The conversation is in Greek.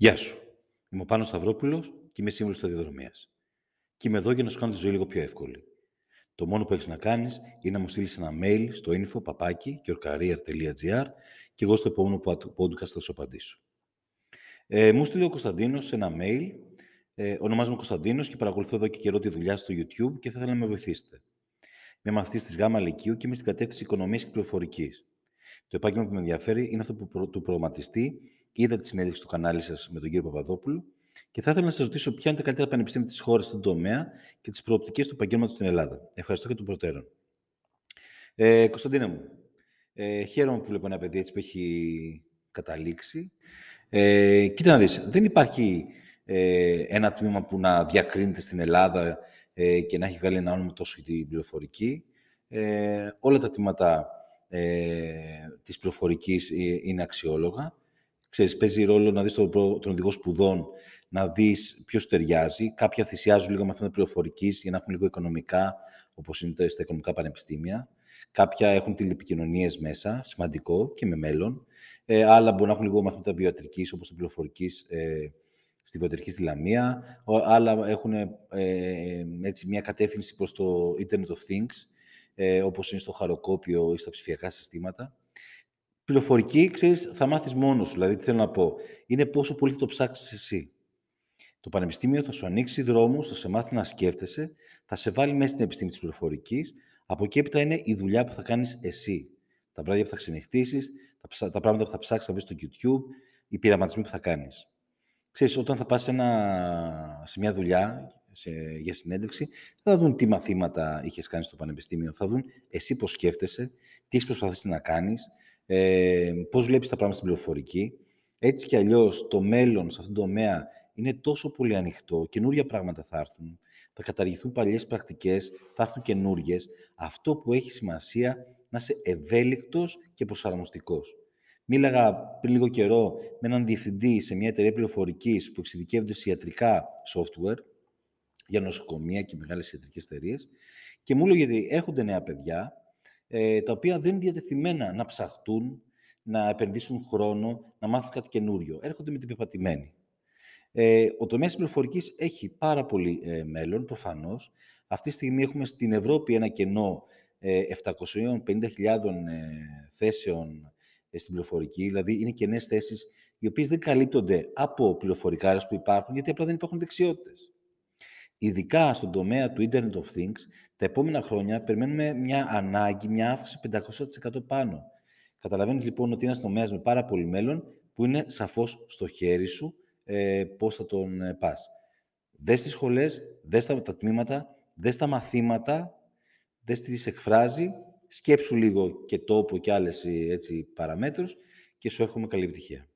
Γεια σου. Είμαι ο Πάνος Σταυρόπουλος και είμαι σύμβουλος σταδιοδρομίας. Και είμαι εδώ για να σου κάνω τη ζωή λίγο πιο εύκολη. Το μόνο που έχεις να κάνεις είναι να μου στείλεις ένα mail στο info papaki και εγώ στο επόμενο podcast θα σου απαντήσω. Ε, μου στείλει ο Κωνσταντίνος ένα mail. Ε, ονομάζομαι Κωνσταντίνος και παρακολουθώ εδώ και καιρό τη δουλειά στο YouTube και θα ήθελα να με βοηθήσετε. Είμαι μαθητής της ΓΑΜΑ Λυκείου και είμαι στην κατεύθυνση Οικονομίας και Πληροφορικής. Το επάγγελμα που με ενδιαφέρει είναι αυτό που προ, του προγραμματιστή. Είδα τη συνέντευξη του κανάλι σας με τον κύριο Παπαδόπουλο και θα ήθελα να σας ρωτήσω ποια είναι τα καλύτερα πανεπιστήμια της χώρας στον τομέα και τις προοπτικές του επαγγέλματος στην Ελλάδα. Ευχαριστώ και τον προτέρων. Ε, Κωνσταντίνε μου, ε, χαίρομαι που βλέπω ένα παιδί έτσι που έχει καταλήξει. Ε, κοίτα να δεις, δεν υπάρχει ε, ένα τμήμα που να διακρίνεται στην Ελλάδα ε, και να έχει βγάλει ένα όνομα τόσο για την πληροφορική. Ε, όλα τα τμήματα ε, της πληροφορικής ε, είναι αξιόλογα. Ξέρεις, παίζει ρόλο να δεις τον, τον οδηγό σπουδών, να δεις ποιος ταιριάζει. Κάποια θυσιάζουν λίγο μαθήματα πληροφορικής για να έχουν λίγο οικονομικά, όπως είναι στα οικονομικά πανεπιστήμια. Κάποια έχουν τηλεπικοινωνίες μέσα, σημαντικό και με μέλλον. Ε, άλλα μπορούν να έχουν λίγο μαθήματα βιοτρικής, όπως την πληροφορικής ε, στη βιοτρική στη Λαμία. Άλλα έχουν ε, έτσι, μια κατεύθυνση προς το Internet of Things, ε, όπως είναι στο χαροκόπιο ή στα ψηφιακά συστήματα. Πληροφορική, ξέρεις, θα μάθεις μόνος σου. Δηλαδή, τι θέλω να πω. Είναι πόσο πολύ θα το ψάξεις εσύ. Το Πανεπιστήμιο θα σου ανοίξει δρόμους, θα σε μάθει να σκέφτεσαι, θα σε βάλει μέσα στην επιστήμη της πληροφορικής. Από εκεί έπειτα είναι η δουλειά που θα κάνεις εσύ. Τα βράδια που θα ξενυχτήσεις, τα, τα πράγματα που θα ψάξεις να βρεις στο YouTube, οι πειραματισμοί που θα κάνεις. Ξέρεις, όταν θα πας σε μια δουλειά σε, για συνέντευξη, δεν θα δουν τι μαθήματα είχες κάνει στο πανεπιστήμιο. Θα δουν εσύ πώς σκέφτεσαι, τι έχεις προσπαθήσει να κάνεις, ε, πώς βλέπεις τα πράγματα στην πληροφορική. Έτσι κι αλλιώς το μέλλον σε αυτόν τον τομέα είναι τόσο πολύ ανοιχτό. Καινούργια πράγματα θα έρθουν. Θα καταργηθούν παλιές πρακτικές, θα έρθουν καινούριε. Αυτό που έχει σημασία να είσαι ευέλικτος και προσαρμοστικός. Μίλαγα πριν λίγο καιρό με έναν διευθυντή σε μια εταιρεία πληροφορικής που εξειδικεύονται σε ιατρικά software για νοσοκομεία και μεγάλες ιατρικές εταιρείες. Και μου έλεγε ότι έρχονται νέα παιδιά, ε, τα οποία δεν είναι διατεθειμένα να ψαχτούν, να επενδύσουν χρόνο, να μάθουν κάτι καινούριο. Έρχονται με την πεπατημένη. Ε, ο τομέας της πληροφορικής έχει πάρα πολύ ε, μέλλον, προφανώς. Αυτή τη στιγμή έχουμε στην Ευρώπη ένα κενό ε, 750.000 ε, θέσεων ε, στην πληροφορική, δηλαδή είναι κενές θέσεις οι οποίες δεν καλύπτονται από πληροφορικάρες που υπάρχουν, γιατί απλά δεν υπάρχουν δεξιότητες. Ειδικά στον τομέα του Internet of Things, τα επόμενα χρόνια περιμένουμε μια ανάγκη, μια αύξηση 500% πάνω. Καταλαβαίνεις λοιπόν ότι είναι ένας τομέας με πάρα πολύ μέλλον, που είναι σαφώς στο χέρι σου ε, πώς θα τον ε, πας. Δες τις σχολές, δες τα, τα τμήματα, δες τα μαθήματα, δες τι εκφράζει, σκέψου λίγο και τόπο και άλλες έτσι, παραμέτρους και σου έχουμε καλή επιτυχία.